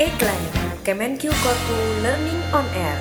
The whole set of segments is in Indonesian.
Iklan Kemenq Korpu Learning on Air.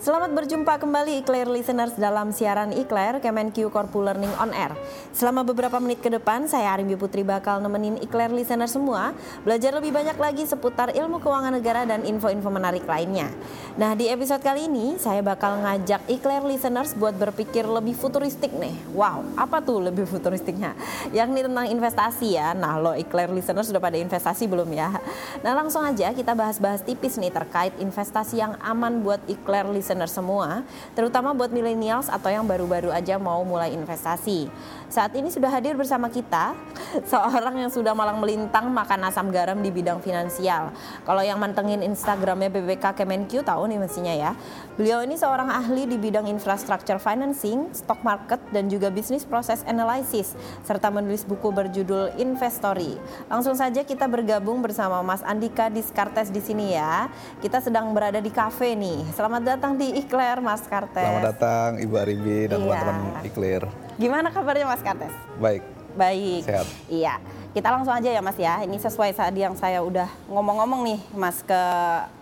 Selamat berjumpa kembali Eclair Listeners dalam siaran Eclair Kemenq Korpu Learning on Air. Selama beberapa menit ke depan, saya Arimbi Putri bakal nemenin Eclair Listeners semua belajar lebih banyak lagi seputar ilmu keuangan negara dan info-info menarik lainnya. Nah, di episode kali ini saya bakal ngajak Eclair Listeners buat berpikir lebih futuristik nih. Wow, apa tuh lebih futuristiknya? Yakni tentang investasi ya. Nah, lo Eclair Listeners sudah pada investasi belum ya? Nah, langsung aja kita bahas-bahas tipis nih terkait investasi yang aman buat Eclair Listeners listener semua, terutama buat millennials atau yang baru-baru aja mau mulai investasi. Saat ini sudah hadir bersama kita seorang yang sudah malang melintang makan asam garam di bidang finansial. Kalau yang mantengin Instagramnya BBK Kemenq tahu nih mestinya ya. Beliau ini seorang ahli di bidang infrastructure financing, stock market, dan juga bisnis proses analysis, serta menulis buku berjudul Investory. Langsung saja kita bergabung bersama Mas Andika Diskartes di sini ya. Kita sedang berada di kafe nih. Selamat datang di Ikler, Mas Kartes. Selamat datang Ibu Arimbi dan Iya. teman-teman Iklir. Gimana kabarnya Mas Kartes? Baik, Baik. Sehat. Iya. Kita langsung aja ya Mas ya. Ini sesuai tadi yang saya udah ngomong-ngomong nih Mas ke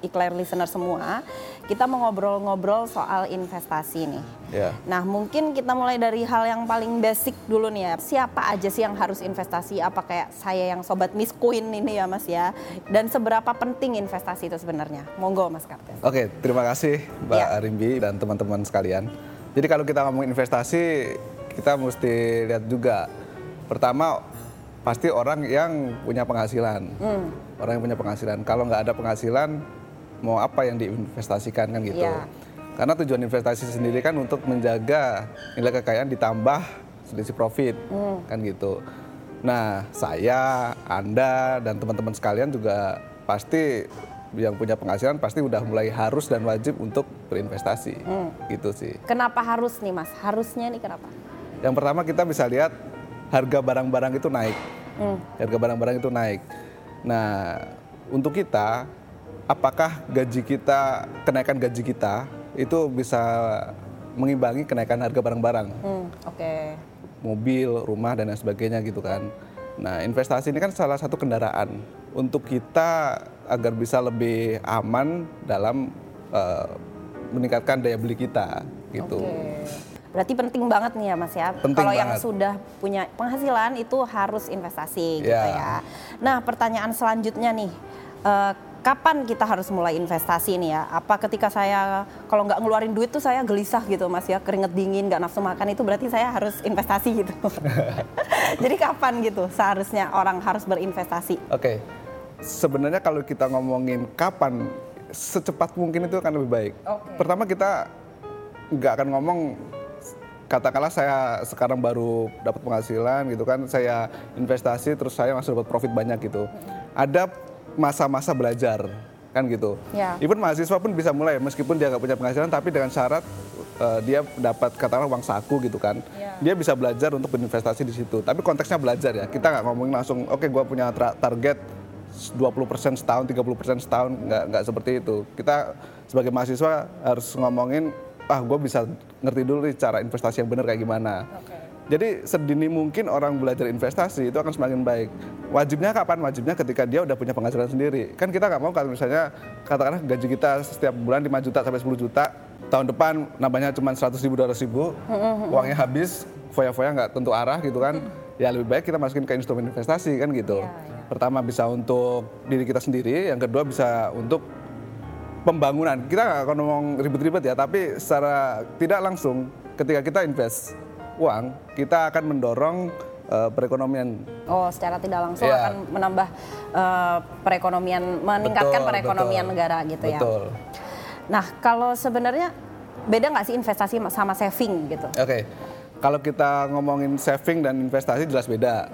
Ikler listener semua. Kita mau ngobrol-ngobrol soal investasi nih. ya. Nah mungkin kita mulai dari hal yang paling basic dulu nih ya. Siapa aja sih yang harus investasi? Apa kayak saya yang sobat Miss Queen ini ya Mas ya? Dan seberapa penting investasi itu sebenarnya? Monggo Mas Kartes. Oke, terima kasih Mbak Ya. Arimbi dan teman-teman sekalian. Jadi kalau kita ngomong investasi, kita mesti lihat juga. Pertama, pasti orang yang punya penghasilan. Hmm. Orang yang punya penghasilan. Kalau nggak ada penghasilan, mau apa yang diinvestasikan kan gitu. Iya. Karena tujuan investasi sendiri kan untuk menjaga nilai kekayaan ditambah selisih profit, Hmm. kan gitu. Nah, saya, Anda, dan teman-teman sekalian juga pasti yang punya penghasilan pasti udah mulai harus dan wajib untuk berinvestasi, Hmm. gitu sih. Kenapa harus nih Mas? Harusnya nih kenapa? Yang pertama kita bisa lihat harga barang-barang itu naik, Hmm. harga barang-barang itu naik. Nah, untuk kita, apakah gaji kita, kenaikan gaji kita itu bisa mengimbangi kenaikan harga barang-barang? Hmm, Oke. mobil, rumah dan lain sebagainya gitu kan. Nah, investasi ini kan salah satu kendaraan untuk kita agar bisa lebih aman dalam eh, meningkatkan daya beli kita gitu. Oke. Berarti penting banget nih ya Mas ya. Kalau yang sudah punya penghasilan itu harus investasi gitu Ya. ya. Nah pertanyaan selanjutnya nih, eh, kapan kita harus mulai investasi nih ya? Apa ketika saya kalau nggak ngeluarin duit tuh saya gelisah gitu Mas ya, keringet dingin, nggak nafsu makan itu berarti saya harus investasi gitu. Jadi kapan gitu seharusnya orang harus berinvestasi? Oke. Sebenarnya kalau kita ngomongin kapan secepat mungkin itu akan lebih baik. Oke. Pertama kita nggak akan ngomong katakanlah saya sekarang baru dapat penghasilan gitu kan, saya investasi terus saya langsung dapat profit banyak gitu. Ada masa-masa belajar kan gitu. Ya. Even mahasiswa pun bisa mulai meskipun dia nggak punya penghasilan tapi dengan syarat eh, dia dapat katakanlah uang saku gitu kan. Ya. Dia bisa belajar untuk berinvestasi di situ. Tapi konteksnya belajar ya. Kita nggak ngomongin langsung oke gua punya tra- target 20% setahun, 30% setahun, nggak nggak seperti itu. Kita sebagai mahasiswa harus ngomongin, ah gue bisa ngerti dulu nih cara investasi yang benar kayak gimana. Jadi sedini mungkin orang belajar investasi itu akan semakin baik. Wajibnya kapan? Wajibnya ketika dia udah punya penghasilan sendiri. Kan kita nggak mau kalau misalnya katakanlah gaji kita setiap bulan 5 juta sampai 10 juta, tahun depan nambahnya cuma 100 ribu, 200 ribu, uangnya habis, foya-foya nggak tentu arah gitu kan. Ya lebih baik kita masukin ke instrumen investasi kan gitu. Pertama bisa untuk diri kita sendiri, yang kedua bisa untuk pembangunan. Kita nggak akan ngomong ribet-ribet ya, tapi secara tidak langsung ketika kita invest uang, kita akan mendorong eh, perekonomian. Oh, secara tidak langsung Iya. akan menambah eh, perekonomian, meningkatkan Betul, perekonomian betul. negara gitu ya. Betul. Nah, kalau sebenarnya beda nggak sih investasi sama saving gitu? Oke, kalau kita ngomongin saving dan investasi jelas beda.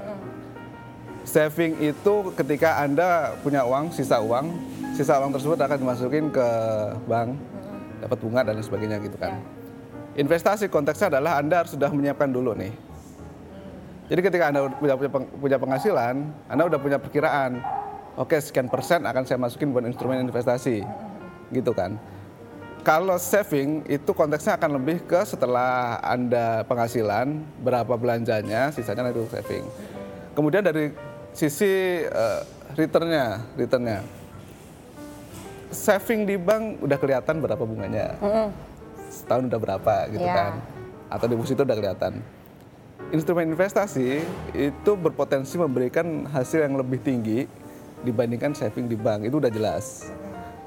Saving itu ketika Anda punya uang, sisa uang, sisa uang tersebut akan dimasukin ke bank, dapat bunga dan lain sebagainya gitu kan. Investasi konteksnya adalah Anda harus sudah menyiapkan dulu nih. Jadi ketika Anda punya, punya, peng- punya penghasilan, Anda udah punya perkiraan, oke sekian persen akan saya masukin buat instrumen investasi, gitu kan. kalau saving itu konteksnya akan lebih ke setelah anda penghasilan berapa belanjanya sisanya nanti untuk saving kemudian dari sisi eh, returnnya returnnya saving di bank udah kelihatan berapa bunganya. Setahun udah berapa gitu Iya. kan. Atau deposito udah kelihatan. Instrumen investasi itu berpotensi memberikan hasil yang lebih tinggi dibandingkan saving di bank. Itu udah jelas.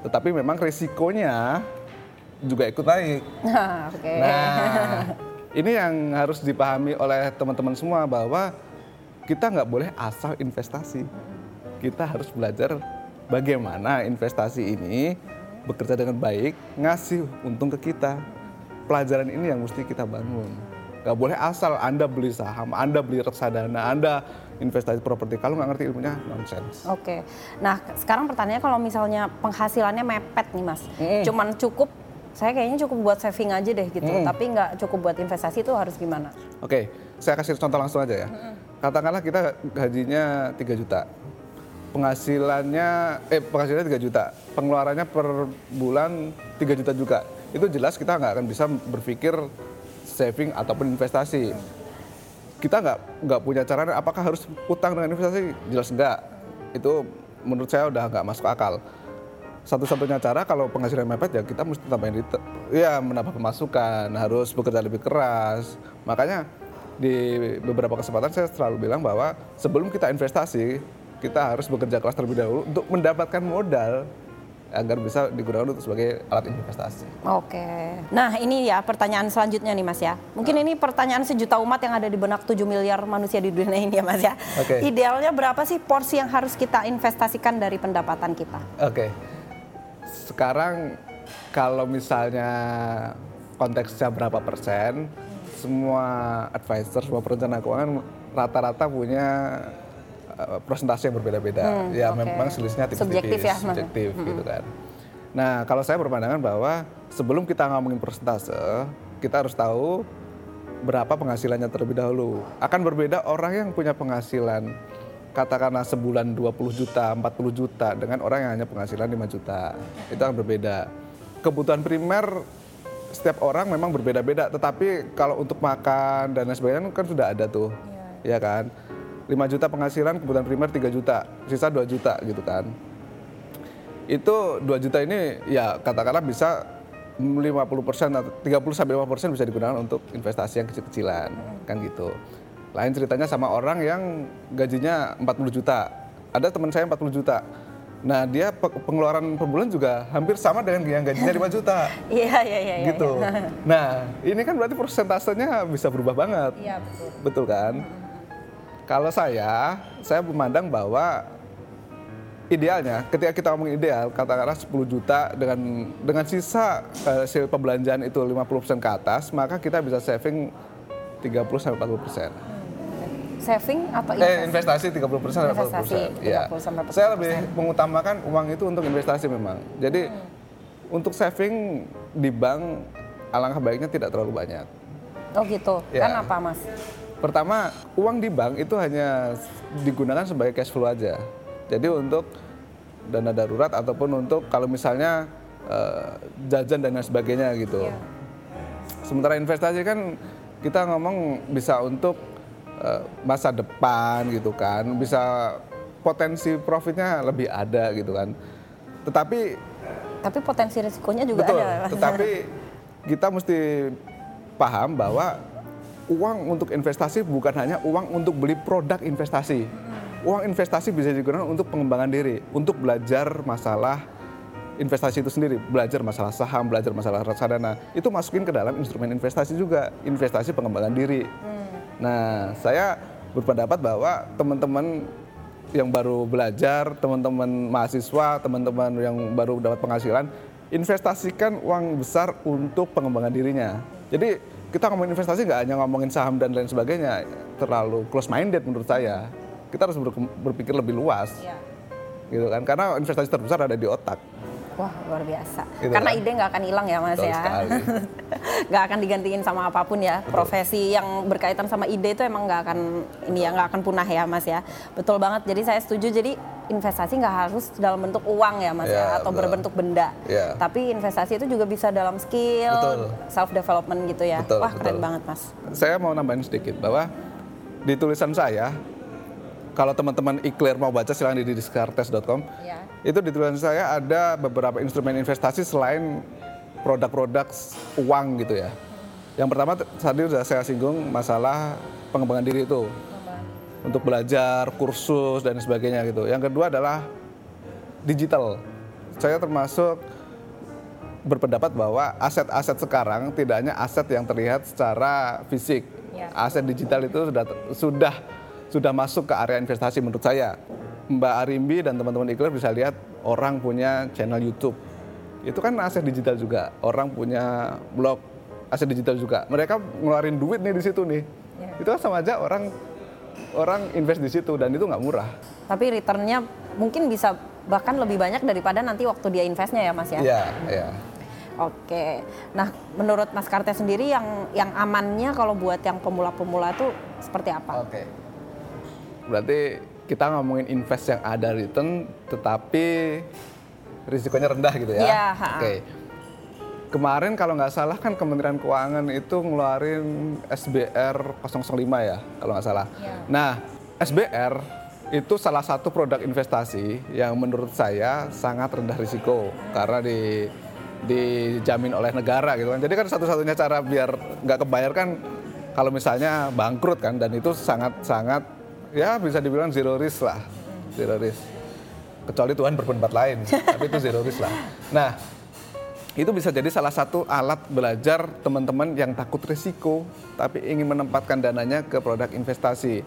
Tetapi memang risikonya juga ikut naik. Nah, Oke. Nah, ini yang harus dipahami oleh teman-teman semua bahwa kita nggak boleh asal investasi. Kita harus belajar bagaimana investasi ini bekerja dengan baik, ngasih untung ke kita. Pelajaran ini yang mesti kita bangun. Nggak boleh asal Anda beli saham, Anda beli reksadana, Anda investasi properti. Kalau nggak ngerti ilmunya, nonsense. Oke. Nah, sekarang pertanyaannya kalau misalnya penghasilannya mepet nih, Mas. Cuman cukup saya kayaknya cukup buat saving aja deh gitu. Tapi nggak cukup buat investasi itu harus gimana? Oke, saya kasih contoh langsung aja ya. Katakanlah kita gajinya 3 juta. Penghasilannya eh penghasilannya 3 juta. Pengeluarannya per bulan 3 juta juga. Itu jelas kita nggak akan bisa berpikir saving ataupun investasi. Kita nggak nggak punya cara apakah harus utang dengan investasi? Jelas enggak. Itu menurut saya udah nggak masuk akal satu-satunya cara kalau penghasilan mepet ya kita mesti tambahin. Ya menambah pemasukan, harus bekerja lebih keras. Makanya di beberapa kesempatan saya selalu bilang bahwa sebelum kita investasi, kita harus bekerja keras terlebih dahulu untuk mendapatkan modal agar bisa digunakan untuk sebagai alat investasi. Oke. Nah, ini ya pertanyaan selanjutnya nih Mas ya. Mungkin ini pertanyaan sejuta umat yang ada di benak 7 miliar manusia di dunia ini ya Mas ya. Oke. Idealnya berapa sih porsi yang harus kita investasikan dari pendapatan kita? Oke. Sekarang kalau misalnya konteksnya berapa persen, semua advisor, semua perencana keuangan rata-rata punya uh, persentase yang berbeda-beda. Hmm, ya oke. memang selisihnya tipis-tipis, Subjektif ya, subjektif gitu kan. Nah, kalau saya berpandangan bahwa sebelum kita ngomongin persentase, kita harus tahu berapa penghasilannya terlebih dahulu. Akan berbeda orang yang punya penghasilan katakanlah sebulan 20 juta, 40 juta dengan orang yang hanya penghasilan 5 juta. Itu akan berbeda. Kebutuhan primer setiap orang memang berbeda-beda, tetapi kalau untuk makan dan lain sebagainya kan sudah ada tuh. Ya kan? 5 juta penghasilan, kebutuhan primer 3 juta, sisa 2 juta gitu kan. Itu 2 juta ini ya katakanlah bisa 50 persen atau 30 sampai 50 persen bisa digunakan untuk investasi yang kecil-kecilan kan gitu. Lain ceritanya sama orang yang gajinya 40 juta. Ada teman saya 40 juta. Nah dia pe- pengeluaran per bulan juga hampir sama dengan yang gajinya 5 juta. Iya, iya, iya. iya, gitu. iya. Nah ini kan berarti persentasenya bisa berubah banget. Iya, betul. Betul kan? Kalau saya, saya memandang bahwa idealnya ketika kita ngomong ideal katakanlah 10 juta dengan dengan sisa eh, hasil pembelanjaan itu 50% ke atas, maka kita bisa saving 30 sampai 40 persen. Saving atau Eh, investasi? investasi 30 persen sampai 40 Investasi, persen. Ya. 30 sampai 40%. Saya lebih mengutamakan uang itu untuk investasi memang. Jadi untuk saving di bank alangkah baiknya tidak terlalu banyak. Oh gitu. Ya. Kenapa Mas? Pertama, uang di bank itu hanya digunakan sebagai cash flow aja. Jadi untuk dana darurat ataupun untuk kalau misalnya eh, jajan dan lain sebagainya gitu. Iya. Sementara investasi kan kita ngomong bisa untuk eh, masa depan gitu kan, bisa potensi profitnya lebih ada gitu kan. Tetapi Tapi potensi risikonya juga Betul, ada. Tetapi kita mesti paham bahwa uang untuk investasi bukan hanya uang untuk beli produk investasi. Uang investasi bisa digunakan untuk pengembangan diri, untuk belajar masalah investasi itu sendiri, belajar masalah saham, belajar masalah reksadana. Itu masukin ke dalam instrumen investasi juga, investasi pengembangan diri. Nah, saya berpendapat bahwa teman-teman yang baru belajar, teman-teman mahasiswa, teman-teman yang baru dapat penghasilan, investasikan uang besar untuk pengembangan dirinya. Jadi kita ngomongin investasi nggak hanya ngomongin saham dan lain sebagainya, terlalu close minded menurut saya. Kita harus ber- berpikir lebih luas, Iya. gitu kan? Karena investasi terbesar ada di otak. Wah luar biasa. Gitu Karena kan? ide nggak akan hilang ya Mas Betul ya. Nggak akan digantiin sama apa pun ya. Profesi yang berkaitan sama ide itu emang nggak akan ini ya nggak akan punah ya Mas ya. Betul banget. Jadi saya setuju. Jadi investasi nggak harus dalam bentuk uang ya mas ya, Ya, atau betul. berbentuk benda. Ya. Tapi investasi itu juga bisa dalam skill, Betul. self development gitu ya. Betul, Wah keren betul. banget mas. Saya mau nambahin sedikit bahwa di tulisan saya, kalau teman-teman iklir mau baca silahkan di diskartes.com. Ya. Itu di tulisan saya ada beberapa instrumen investasi selain produk-produk uang gitu ya. Yang pertama tadi sudah saya singgung masalah pengembangan diri itu. Untuk belajar, kursus dan sebagainya gitu. Yang kedua adalah digital. Saya termasuk berpendapat bahwa aset-aset sekarang tidak hanya aset yang terlihat secara fisik. Ya. Aset digital itu sudah sudah sudah masuk ke area investasi menurut saya. Mbak Arimbi dan teman-teman Ikhlas bisa lihat orang punya channel YouTube. Itu kan aset digital juga. Orang punya blog aset digital juga. Mereka ngeluarin duit nih di situ nih. Ya. Itu kan sama aja orang orang invest di situ dan itu nggak murah. Tapi returnnya mungkin bisa bahkan lebih banyak daripada nanti waktu dia investnya ya mas ya. Iya, iya. Oke. Nah, menurut Mas Karte sendiri yang yang amannya kalau buat yang pemula-pemula tuh seperti apa? Oke. Berarti kita ngomongin invest yang ada return tetapi risikonya rendah gitu ya. Iya. Oke. Kemarin kalau nggak salah kan Kementerian Keuangan itu ngeluarin SBR 005 ya, kalau nggak salah. Iya. Nah, SBR itu salah satu produk investasi yang menurut saya sangat rendah risiko karena di dijamin oleh negara gitu kan. Jadi kan satu-satunya cara biar nggak kebayar kan kalau misalnya bangkrut kan dan itu sangat-sangat ya bisa dibilang zero risk lah. Zero risk. Kecuali Tuhan berpendapat lain, tapi itu zero risk lah. Nah, itu bisa jadi salah satu alat belajar teman-teman yang takut risiko tapi ingin menempatkan dananya ke produk investasi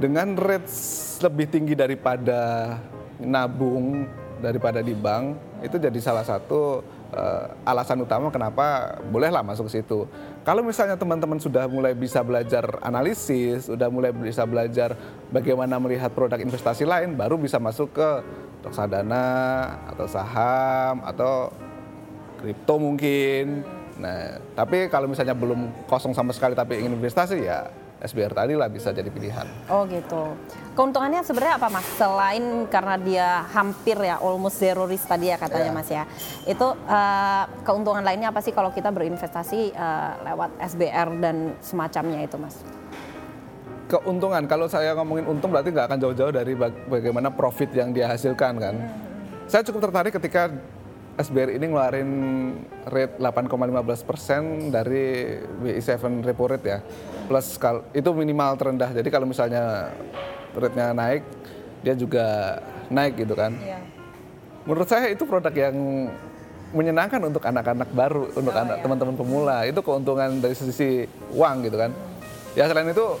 dengan rate lebih tinggi daripada nabung daripada di bank itu jadi salah satu eh, alasan utama kenapa bolehlah masuk ke situ. Kalau misalnya teman-teman sudah mulai bisa belajar analisis, sudah mulai bisa belajar bagaimana melihat produk investasi lain, baru bisa masuk ke reksadana atau saham atau kripto mungkin. Nah, tapi kalau misalnya belum kosong sama sekali tapi ingin investasi ya SBR tadi lah bisa jadi pilihan. Oh gitu. Keuntungannya sebenarnya apa mas? Selain karena dia hampir ya almost zero risk tadi ya katanya Iya. mas ya. Itu eh, keuntungan lainnya apa sih kalau kita berinvestasi eh, lewat SBR dan semacamnya itu mas? Keuntungan kalau saya ngomongin untung berarti nggak akan jauh-jauh dari bag- bagaimana profit yang dia hasilkan kan. Saya cukup tertarik ketika SBR ini ngeluarin rate 8,15% dari BI7 repo rate ya. Plus kal itu minimal terendah. Jadi kalau misalnya rate-nya naik, dia juga naik gitu kan. Menurut saya itu produk yang menyenangkan untuk anak-anak baru, untuk anak teman-teman pemula. Itu keuntungan dari sisi uang gitu kan. Ya selain itu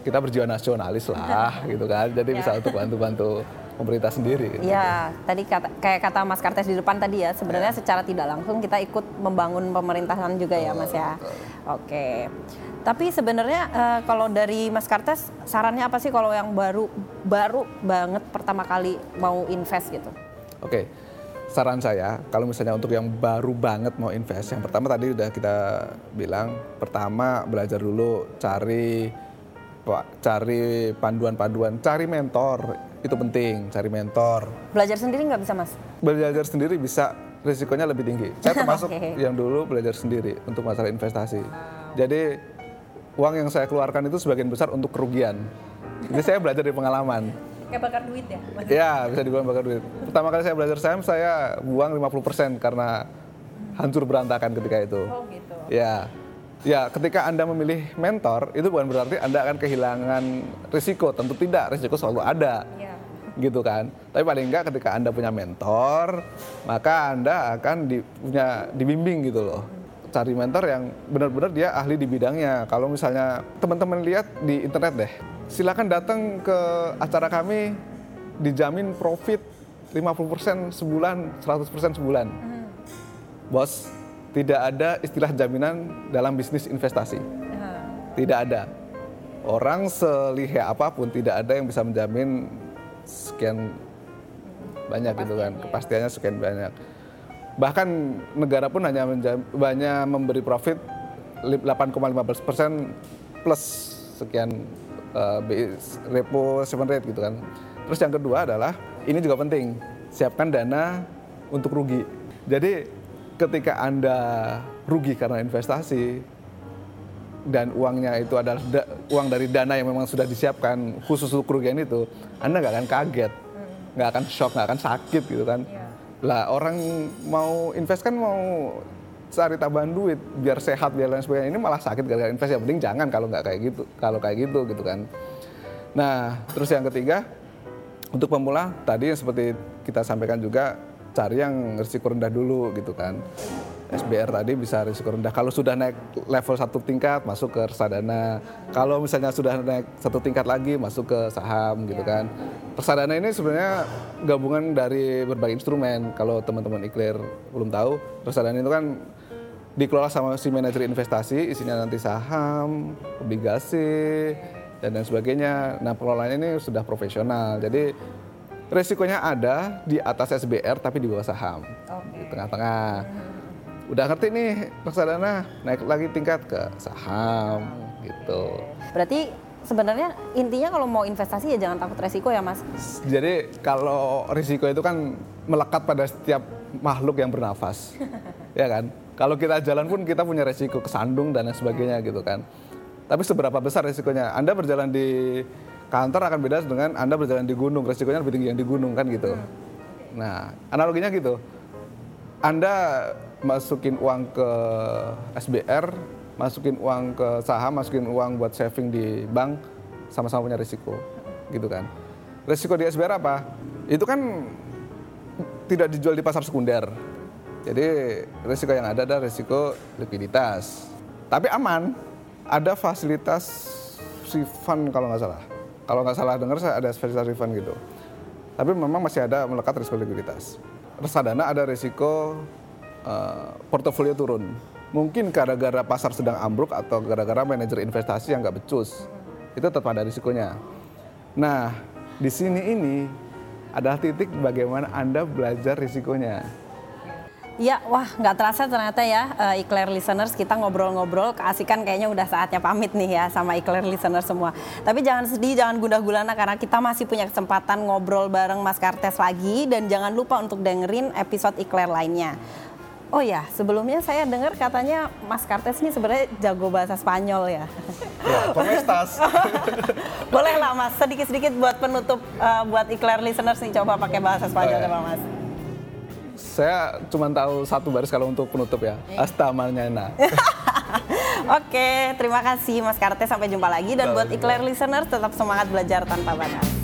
kita berjiwa nasionalis lah gitu kan. Jadi bisa untuk bantu-bantu pemerintah sendiri. gitu. Ya, tadi kata, kayak kata Mas Kartes di depan tadi ya, Ya. sebenarnya secara tidak langsung kita ikut membangun pemerintahan juga ya, Mas ya. Oke. Tapi sebenarnya eh, kalau dari Mas Kartes, sarannya apa sih kalau yang baru baru banget pertama kali mau invest gitu? Oke, saran saya kalau misalnya untuk yang baru banget mau invest, yang pertama tadi udah kita bilang, pertama belajar dulu cari cari panduan-panduan, cari mentor itu penting, cari mentor. Belajar sendiri nggak bisa Mas? Belajar sendiri bisa risikonya lebih tinggi. Saya termasuk Oke. yang dulu belajar sendiri untuk masalah investasi. Jadi uang yang saya keluarkan itu sebagian besar untuk kerugian. Jadi saya belajar dari pengalaman. Kayak bakar duit ya? Ya, bisa dibilang bakar duit. Pertama kali saya belajar saham, saya buang 50% karena hancur berantakan ketika itu. Oh gitu. Ya. Ya, ketika Anda memilih mentor, itu bukan berarti Anda akan kehilangan risiko. Tentu tidak, risiko selalu ada. Iya. Gitu kan. Tapi paling enggak ketika Anda punya mentor, maka Anda akan di, punya dibimbing gitu loh. Cari mentor yang benar-benar dia ahli di bidangnya. Kalau misalnya teman-teman lihat di internet deh, silakan datang ke acara kami dijamin profit 50% sebulan, 100% sebulan. Bos, tidak ada istilah jaminan dalam bisnis investasi. Tidak ada. Orang selihai apa pun tidak ada yang bisa menjamin sekian banyak gitu kan. Kepastiannya sekian banyak. Bahkan negara pun hanya hanya memberi profit li- 8,15% plus sekian BI repo seven rate gitu kan. Terus yang kedua adalah ini juga penting, siapkan dana untuk rugi. Jadi ketika Anda rugi karena investasi dan uangnya itu adalah da- uang dari dana yang memang sudah disiapkan khusus untuk kerugian itu, Anda nggak akan kaget, nggak akan shock, nggak akan sakit gitu kan. Lah orang mau invest kan mau cari tambahan duit biar sehat biar lain sebagainya. Ini malah sakit gara-gara invest ya mending jangan kalau nggak kayak gitu kalau kayak gitu gitu kan. Nah terus yang ketiga untuk pemula tadi yang seperti kita sampaikan juga cari yang risiko rendah dulu gitu kan. SBR tadi bisa risiko rendah. Kalau sudah naik level satu tingkat masuk ke reksadana. Kalau misalnya sudah naik satu tingkat lagi masuk ke saham gitu kan. Reksadana ini sebenarnya gabungan dari berbagai instrumen. Kalau teman-teman iklir belum tahu reksadana itu kan dikelola sama si manajer investasi isinya nanti saham obligasi dan lain sebagainya. Nah pengelolaannya ini sudah profesional. Jadi resikonya ada di atas SBR tapi di bawah saham. Di tengah-tengah. Udah ngerti nih reksadana naik lagi tingkat ke saham gitu. Berarti sebenarnya intinya kalau mau investasi ya jangan takut resiko ya Mas. jadi kalau risiko itu kan melekat pada setiap makhluk yang bernafas. Ya kan? Kalau kita jalan pun kita punya resiko kesandung dan lain sebagainya gitu kan. Tapi seberapa besar resikonya? Anda berjalan di kantor akan beda dengan anda berjalan di gunung resikonya lebih tinggi yang di gunung kan gitu nah analoginya gitu anda masukin uang ke SBR, masukin uang ke saham, masukin uang buat saving di bank, sama-sama punya risiko, gitu kan. Risiko di SBR apa? Itu kan tidak dijual di pasar sekunder. Jadi risiko yang ada adalah risiko likuiditas. Tapi aman, ada fasilitas refund kalau nggak salah. Kalau nggak salah dengar saya ada fasilitas refund gitu. Tapi memang masih ada melekat risiko likuiditas. Reksadana ada risiko eh, portofolio turun. Mungkin gara-gara pasar sedang ambruk atau gara-gara manajer investasi yang nggak becus. Itu tetap ada risikonya. Nah, di sini ini adalah titik bagaimana Anda belajar risikonya. Ya, wah nggak terasa ternyata ya uh, Eclair listeners kita ngobrol-ngobrol keasikan kayaknya udah saatnya pamit nih ya sama Eclair listeners semua. Tapi jangan sedih, jangan gundah gulana karena kita masih punya kesempatan ngobrol bareng Mas Kartes lagi dan jangan lupa untuk dengerin episode Eclair lainnya. Oh ya, sebelumnya saya dengar katanya Mas Kartes ini sebenarnya jago bahasa Spanyol ya. Ya, komestas. Boleh lah Mas, sedikit-sedikit buat penutup uh, buat Eclair listeners nih coba pakai bahasa Spanyol ya. Mas. Saya cuma tahu satu baris kalau untuk penutup ya. Hasta mañana. Oke, terima kasih Mas Kartes. Sampai jumpa lagi. Dan Sampai buat jumpa. Eclair listeners, tetap semangat belajar tanpa batas.